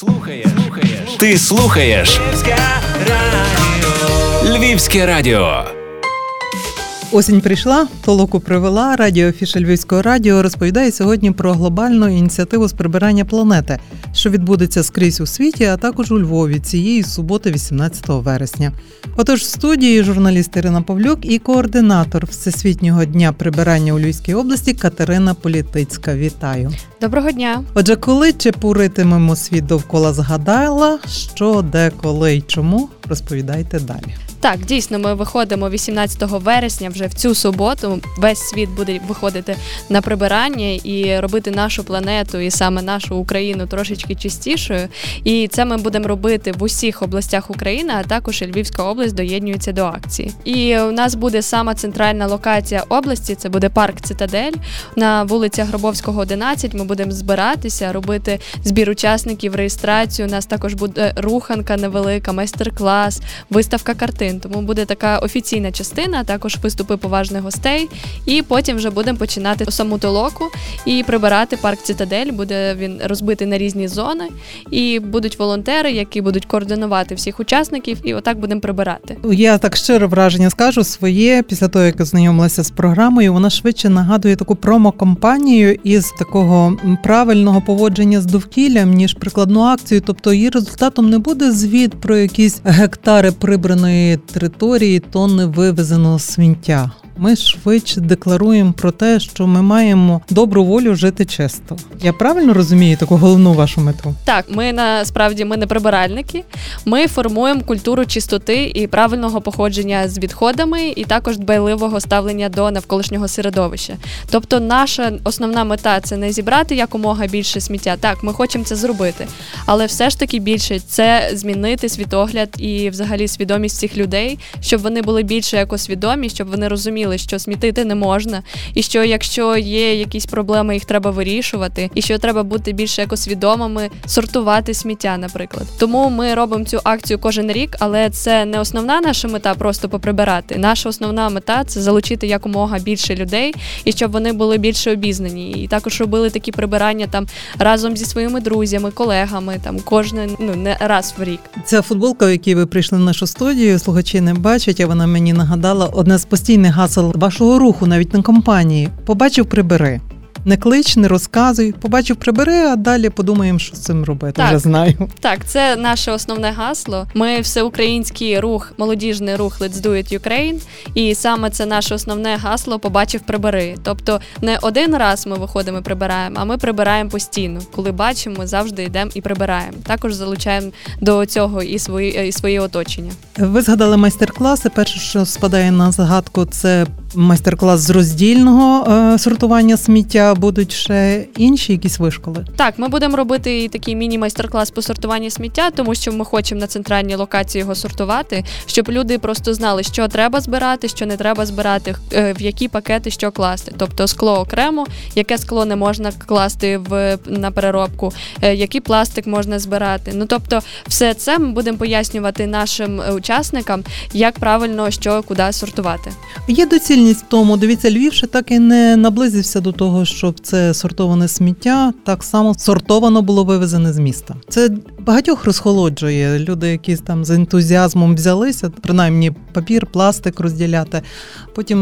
Слухаєш, слухаєш, ти слухаєш Львівське радіо. Львівське радіо. Осінь прийшла, толоку привела. Радіо Фіша Львівського радіо розповідає сьогодні про глобальну ініціативу з прибирання планети, що відбудеться скрізь у світі, а також у Львові цієї суботи, 18 вересня. Отож, в студії журналіст Ірина Павлюк і координатор Всесвітнього дня прибирання у Львівській області Катерина Політицька. Вітаю! Доброго дня! Отже, коли чепуритимемо світ довкола згадала, що де, коли й чому, розповідайте далі. Так, дійсно, ми виходимо 18 вересня вже в цю суботу. Весь світ буде виходити на прибирання і робити нашу планету і саме нашу Україну трошечки чистішою. І це ми будемо робити в усіх областях України, а також і Львівська область доєднується до акції. І у нас буде сама центральна локація області. Це буде парк Цитадель на вулиці Гробовського, 11. Ми будемо збиратися, робити збір учасників, реєстрацію. У нас також буде руханка невелика, майстер-клас, виставка картин хвилин. Тому буде така офіційна частина, також виступи поважних гостей. І потім вже будемо починати саму толоку і прибирати парк Цитадель. Буде він розбитий на різні зони, і будуть волонтери, які будуть координувати всіх учасників, і отак будемо прибирати. Я так щиро враження скажу своє після того, як ознайомилася з програмою. Вона швидше нагадує таку промо-компанію із такого правильного поводження з довкіллям ніж прикладну акцію. Тобто її результатом не буде звіт про якісь гектари прибраної території тонни вивезеного сміття. Ми швидше декларуємо про те, що ми маємо добру волю жити чисто. Я правильно розумію таку головну вашу мету? Так, ми насправді ми не прибиральники. Ми формуємо культуру чистоти і правильного походження з відходами, і також дбайливого ставлення до навколишнього середовища. Тобто, наша основна мета це не зібрати якомога більше сміття. Так, ми хочемо це зробити, але все ж таки більше це змінити світогляд і, взагалі, свідомість цих людей, щоб вони були більше екосвідомі, щоб вони розуміли розуміли, що смітити не можна, і що якщо є якісь проблеми, їх треба вирішувати, і що треба бути більш екосвідомими, сортувати сміття, наприклад. Тому ми робимо цю акцію кожен рік, але це не основна наша мета просто поприбирати. Наша основна мета це залучити якомога більше людей і щоб вони були більше обізнані. І також робили такі прибирання там разом зі своїми друзями, колегами, там кожен ну не раз в рік. Ця футболка, в якій ви прийшли в нашу студію, слухачі не бачать, а вона мені нагадала одне з постійних гасел гасел вашого руху, навіть на компанії, побачив прибери. Не клич, не розказуй, побачив, прибери, а далі подумаємо, що з цим робити. Так, Вже знаю. Так, це наше основне гасло. Ми всеукраїнський рух, молодіжний рух Let's Do It Ukraine, І саме це наше основне гасло побачив прибери. Тобто не один раз ми виходимо і прибираємо, а ми прибираємо постійно. Коли бачимо, ми завжди йдемо і прибираємо. Також залучаємо до цього і свої і своє оточення. Ви згадали майстер-класи. Перше, що спадає на згадку, це майстер-клас з роздільного е, сортування сміття. Будуть ще інші якісь вишколи. Так, ми будемо робити і такий міні-майстер-клас по сортуванні сміття, тому що ми хочемо на центральній локації його сортувати, щоб люди просто знали, що треба збирати, що не треба збирати, е, в які пакети що класти. Тобто скло окремо, яке скло не можна класти в на переробку, е, який пластик можна збирати. Ну тобто, все це ми будемо пояснювати нашим учасникам, як правильно що куди сортувати. Є доцільність доцільність в тому, дивіться, Львів ще так і не наблизився до того, щоб це сортоване сміття так само сортовано було вивезене з міста. Це багатьох розхолоджує. Люди, які там з ентузіазмом взялися, принаймні папір, пластик розділяти. Потім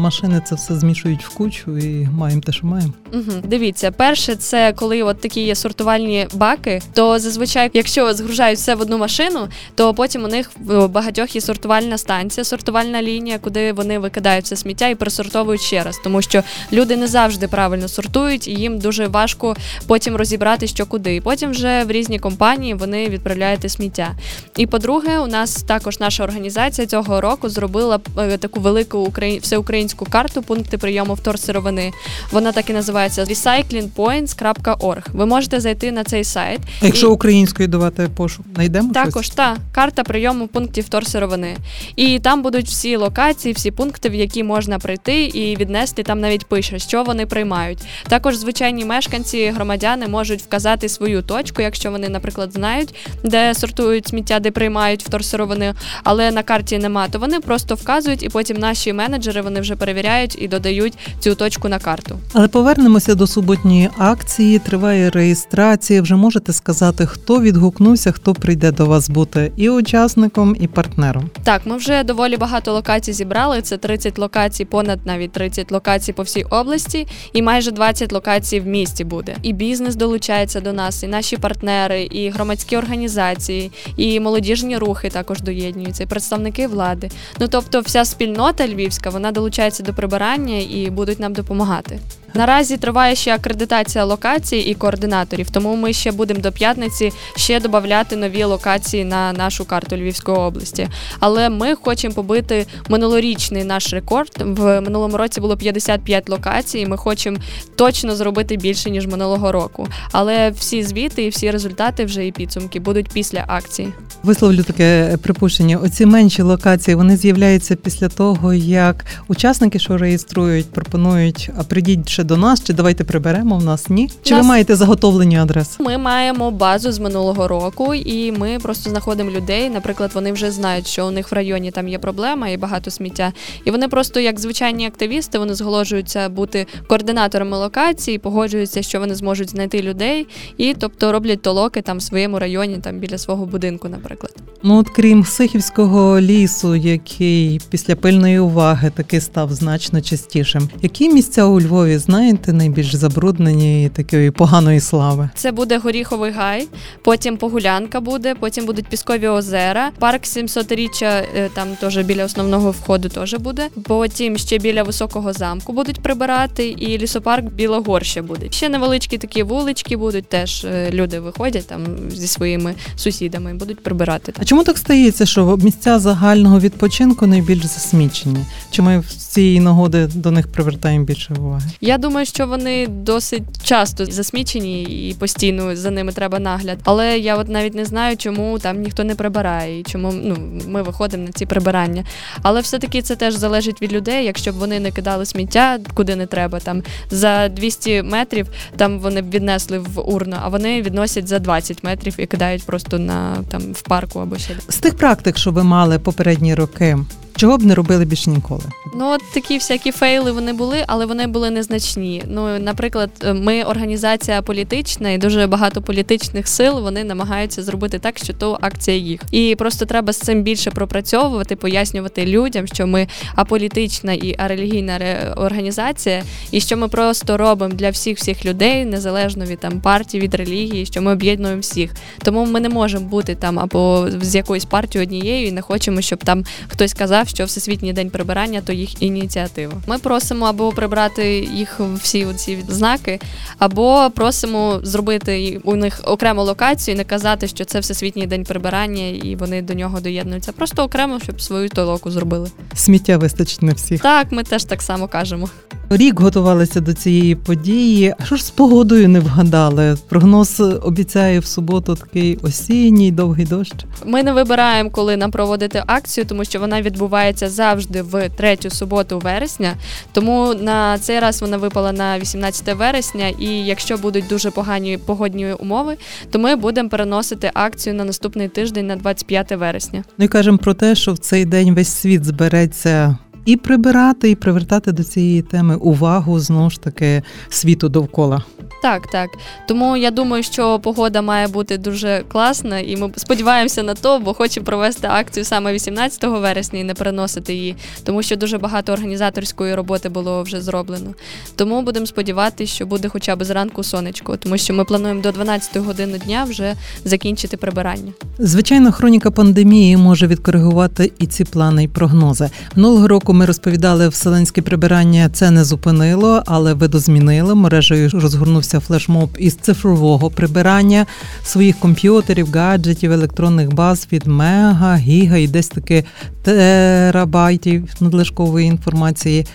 машини це все змішують в кучу і маємо те, що маємо. Угу. Дивіться, перше, це коли от такі є сортувальні баки, то зазвичай, якщо згружають все в одну машину, то потім у них в багатьох є сортувальна станція, сортувальна лінія, куди вони викидають все сміття і пересортовують ще раз, тому що люди не завжди правильно сортують, і їм дуже важко потім розібрати, що куди. І потім вже в різні компанії вони відправляють сміття. І по-друге, у нас також наша організація цього року зробила е, таку велику всеукраїнську карту пункти прийому вторсировини. Вона так і називається recyclingpoints.org. Ви можете зайти на цей сайт. Якщо і... українською давати пошук, знайдемо також та карта прийому пунктів вторсировини. І там будуть всі локації, всі пункти, в які можна прийти і віднести там навіть пише, що вони приймають. Також звичайні мешканці, громадяни можуть вказати свою точку, якщо вони, наприклад, знають, де сортують сміття, де приймають вторсировини, але на карті нема, то вони просто вказують, і потім наші менеджери вони вже перевіряють і додають цю точку на карту. Але повернемося до суботньої акції. Триває реєстрація. Вже можете сказати, хто відгукнувся, хто прийде до вас бути і учасником, і партнером. Так, ми вже доволі багато локацій зібрали. Це 30 локацій, понад навіть 30 локацій по всій області, і майже 20 локацій в місті буде. І бізнес долучається до нас, і наші партнери, і громадські організації, і молодіжні рухи також доєднуються, і представники влади. Ну тобто, вся спільнота львівська вона долучається до прибирання і будуть нам допомагати. Наразі триває ще акредитація локацій і координаторів, тому ми ще будемо до п'ятниці ще додати нові локації на нашу карту Львівської області. Але ми хочемо побити минулорічний наш рекорд. В минулому році було 55 локацій. Ми хочемо точно зробити більше ніж минулого року. Але всі звіти і всі результати вже і підсумки будуть після акції. Висловлю таке припущення. Оці менші локації вони з'являються після того, як учасники, що реєструють, пропонують, а прийдіть ще до нас, чи давайте приберемо в нас. Ні? Чи Нас- ви маєте заготовлені адреси? Ми маємо базу з минулого року, і ми просто знаходимо людей. Наприклад, вони вже знають, що у них в районі там є проблема і багато сміття. І вони просто, як звичайні активісти, вони зголоджуються бути координаторами локації, погоджуються, що вони зможуть знайти людей, і тобто роблять толоки там в своєму районі, там біля свого будинку, наприклад. Ну, от крім Сихівського лісу, який після пильної уваги таки став значно частішим. Які місця у Львові знаєте найбільш забруднені і такої поганої слави? Це буде горіховий гай, потім погулянка буде, потім будуть піскові озера. Парк 700-річчя е, там теж біля основного входу теж буде. Потім ще біля високого замку будуть прибирати, і лісопарк Білогорще буде. Ще невеличкі такі вулички будуть. Теж е, люди виходять там зі своїми сусідами і будуть прибирати. А чому так стається, що місця загального відпочинку найбільш засмічені? Чи ми з цієї нагоди до них привертаємо більше уваги? Я думаю, що вони досить часто засмічені і постійно за ними треба нагляд. Але я от навіть не знаю, чому там ніхто не прибирає і чому ну ми виходимо на ці прибирання. Але все-таки це теж залежить від людей. Якщо б вони не кидали сміття куди не треба, там за 200 метрів там вони б віднесли в урну, а вони відносять за 20 метрів і кидають просто на там в парку або ще. З тих практик, що ви мали попередні роки, чого б не робили більш ніколи? Ну, от такі всякі фейли вони були, але вони були незначні. Ну, наприклад, ми організація політична, і дуже багато політичних сил вони намагаються зробити так, що то акція їх. І просто треба з цим більше пропрацьовувати, пояснювати людям, що ми аполітична і арелігійна ре- організація, і що ми просто робимо для всіх всіх людей, незалежно від там партії, від релігії, що ми об'єднуємо всіх. Тому ми не можемо бути там або з якоюсь партією однією і не хочемо, щоб там хтось казав, що Всесвітній день прибирання то їх ініціатива. Ми просимо або прибрати їх всі ці знаки, або просимо зробити у них окрему локацію і не казати, що це Всесвітній день прибирання, і вони до нього доєднуються. Просто окремо, щоб свою толоку зробили. Сміття вистачить на всіх. Так, ми теж так само кажемо. Рік готувалися до цієї події. А що ж з погодою не вгадали? Прогноз обіцяє в суботу такий осінній довгий дощ. Ми не вибираємо, коли нам проводити акцію, тому що вона відбувається завжди в третю суботу вересня. Тому на цей раз вона випала на 18 вересня. І якщо будуть дуже погані погодні умови, то ми будемо переносити акцію на наступний тиждень на 25 вересня. Ну і кажемо про те, що в цей день весь світ збереться і прибирати, і привертати до цієї теми увагу знову ж таки світу довкола. Так, так. Тому я думаю, що погода має бути дуже класна, і ми сподіваємося на то, бо хочемо провести акцію саме 18 вересня і не переносити її, тому що дуже багато організаторської роботи було вже зроблено. Тому будемо сподіватися, що буде хоча б зранку сонечко, тому що ми плануємо до 12 години дня вже закінчити прибирання. Звичайно, хроніка пандемії може відкоригувати і ці плани і прогнози. Минулого року ми розповідали, вселенське прибирання це не зупинило, але видозмінило. Мережею розгорнувся флешмоб із цифрового прибирання своїх комп'ютерів, гаджетів, електронних баз від мега, гіга і десь таки терабайтів надлишкової інформації.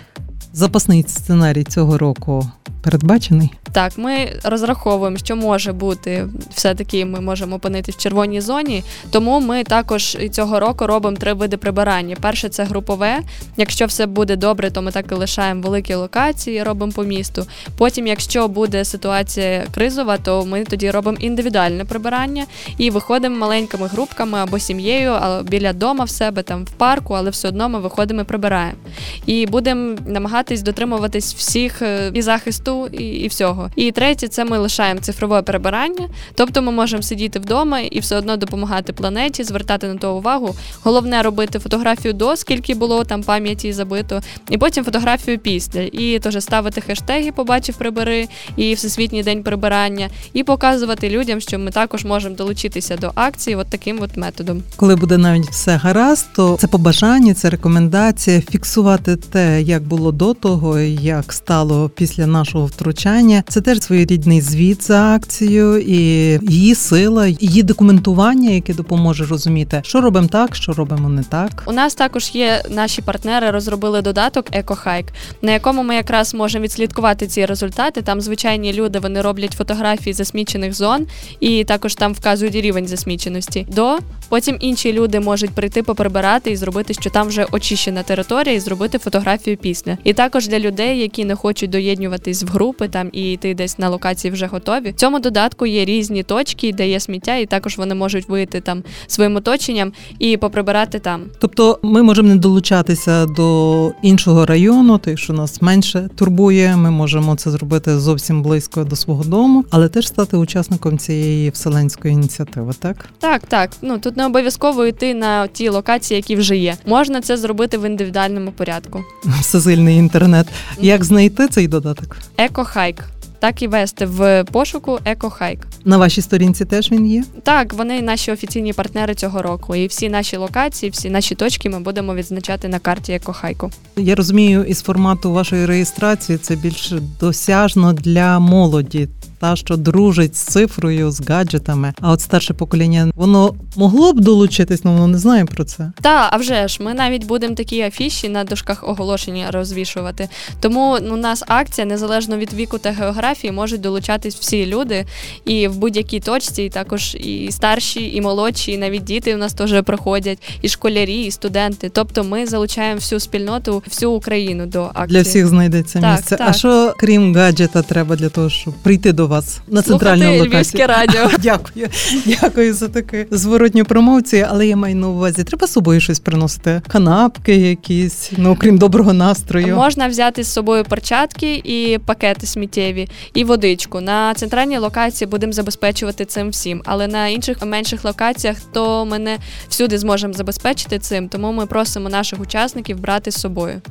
Запасний сценарій цього року передбачений. Так, ми розраховуємо, що може бути все-таки ми можемо опинитися в червоній зоні. Тому ми також цього року робимо три види прибирання. Перше це групове. Якщо все буде добре, то ми так і лишаємо великі локації, робимо по місту. Потім, якщо буде ситуація кризова, то ми тоді робимо індивідуальне прибирання і виходимо маленькими групками або сім'єю, або біля дома в себе там в парку, але все одно ми виходимо і прибираємо. І будемо намагатись дотримуватись всіх е, і захисту, і, і всього. І третє, це ми лишаємо цифрове прибирання, тобто ми можемо сидіти вдома і все одно допомагати планеті, звертати на то увагу. Головне робити фотографію до скільки було там пам'яті забито, і потім фотографію після. І теж ставити хештеги, побачив прибери і Всесвітній день прибирання, і показувати людям, що ми також можемо долучитися до акції, от таким от методом. Коли буде навіть все гаразд, то це побажання, це рекомендація фіксувати те, як було до того, як стало після нашого втручання. Це теж своєрідний звіт за акцію і її сила, її документування, яке допоможе розуміти, що робимо так, що робимо не так. У нас також є наші партнери, розробили додаток EcoHike, на якому ми якраз можемо відслідкувати ці результати. Там звичайні люди вони роблять фотографії засмічених зон, і також там вказують рівень засміченості. До потім інші люди можуть прийти поприбирати і зробити, що там вже очищена територія, і зробити фотографію після. І також для людей, які не хочуть доєднуватись в групи там і йти десь на локації вже готові. В цьому додатку є різні точки, де є сміття, і також вони можуть вийти там своїм оточенням і поприбирати там. Тобто ми можемо не долучатися до іншого району, той, що нас менше турбує. Ми можемо це зробити зовсім близько до свого дому, але теж стати учасником цієї вселенської ініціативи. Так Так, так. Ну тут не обов'язково йти на ті локації, які вже є. Можна це зробити в індивідуальному порядку. всесильний інтернет. Як знайти цей додаток? Екохайк. Так і вести в пошуку екохайк. На вашій сторінці теж він є. Так, вони наші офіційні партнери цього року. І всі наші локації, всі наші точки ми будемо відзначати на карті екохайку. Я розумію, із формату вашої реєстрації це більш досяжно для молоді, та що дружить з цифрою, з гаджетами. А от старше покоління воно могло б долучитись, але воно не знає про це. Та, а вже ж, ми навіть будемо такі афіші на дошках оголошення розвішувати. Тому ну, у нас акція незалежно від віку та географії можуть долучатись всі люди і в будь-якій точці, і також і старші, і молодші, і навіть діти у нас теж приходять, і школярі, і студенти. Тобто ми залучаємо всю спільноту, всю Україну до акції. Для всіх знайдеться Так, місце. так. А що крім гаджета, треба для того, щоб прийти до вас на центральну Слухати локацію? Львівське радіо. Дякую, дякую за таку зворотню промовцію, але я маю на увазі, треба з собою щось приносити. Канапки якісь, ну окрім доброго настрою. Можна взяти з собою перчатки і пакети сміттєві, і водичку. На центральній локації будемо забезпечувати цим всім, але на інших менших локаціях то ми не всюди зможемо забезпечити цим, тому ми просимо наших учасників брати з собою.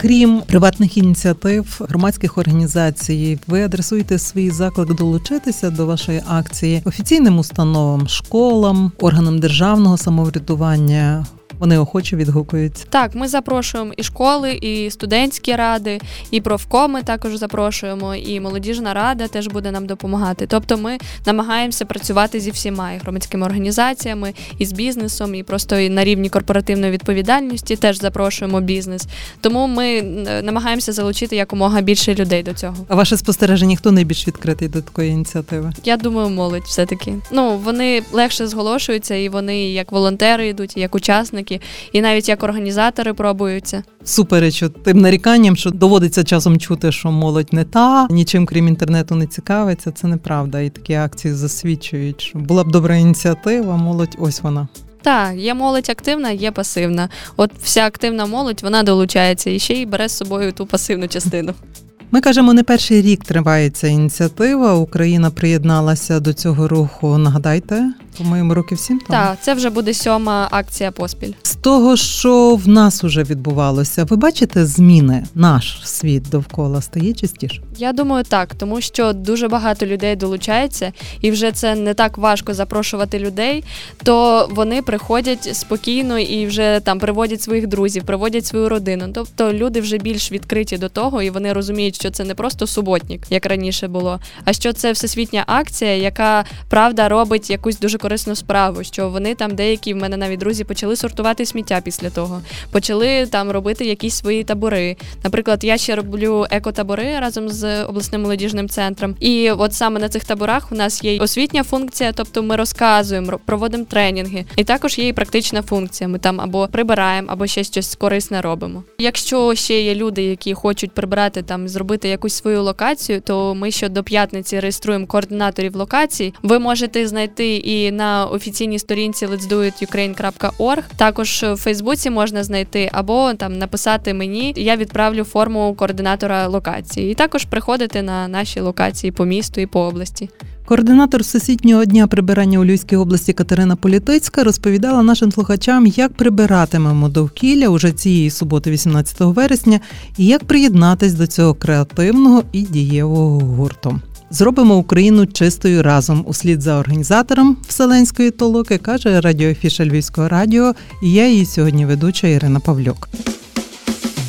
Крім приватних ініціатив, громадських організацій, ви адресуєте свій заклик долучитися до вашої акції офіційним установам, школам, органам державного самоврядування. Вони охоче відгукуються. Так, ми запрошуємо і школи, і студентські ради, і профкоми також запрошуємо, і молодіжна рада теж буде нам допомагати. Тобто ми намагаємося працювати зі всіма і громадськими організаціями, і з бізнесом, і просто і на рівні корпоративної відповідальності теж запрошуємо бізнес. Тому ми намагаємося залучити якомога більше людей до цього. А ваше спостереження, хто найбільш відкритий до такої ініціативи? Я думаю, молодь все-таки. Ну вони легше зголошуються, і вони як волонтери йдуть, і як учасники, і навіть як організатори пробуються. Супереч тим наріканням, що доводиться часом чути, що молодь не та, нічим крім інтернету не цікавиться. Це неправда. І такі акції засвідчують, що була б добра ініціатива, молодь, ось вона. Так, є молодь активна, є пасивна. От вся активна молодь вона долучається і ще й бере з собою ту пасивну частину. Ми кажемо, не перший рік триває ця ініціатива. Україна приєдналася до цього руху. Нагадайте, по-моєму, років сім тому. Так, це вже буде сьома акція поспіль. З того, що в нас уже відбувалося, ви бачите зміни? Наш світ довкола стає частіше. Я думаю, так, тому що дуже багато людей долучається, і вже це не так важко запрошувати людей, то вони приходять спокійно і вже там приводять своїх друзів, приводять свою родину. Тобто люди вже більш відкриті до того, і вони розуміють, що це не просто суботник, як раніше було, а що це всесвітня акція, яка правда робить якусь дуже корисну справу. Що вони там деякі в мене навіть друзі почали сортувати сміття після того, почали там робити якісь свої табори. Наприклад, я ще роблю екотабори разом з обласним молодіжним центром. І от саме на цих таборах у нас є освітня функція, тобто ми розказуємо, проводимо тренінги, і також є і практична функція. Ми там або прибираємо, або ще щось корисне робимо. Якщо ще є люди, які хочуть прибирати там, зробити якусь свою локацію, то ми ще до п'ятниці реєструємо координаторів локацій. Ви можете знайти і на офіційній сторінці let'sdoitukraine.org. Також в Фейсбуці можна знайти або там написати мені. Я відправлю форму координатора локації, і також приходити на наші локації по місту і по області. Координатор Всесвітнього дня прибирання у Львівській області Катерина Політицька розповідала нашим слухачам, як прибиратимемо довкілля уже цієї суботи, 18 вересня, і як приєднатись до цього креативного і дієвого гурту. Зробимо Україну чистою разом услід за організатором Вселенської толоки, каже радіофіша Львівського радіо. І я її сьогодні ведуча Ірина Павлюк.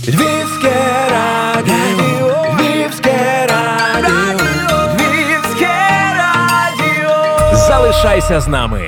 Львівське радіо, Львівське радіо, Львівське радіо. Залишайся з нами.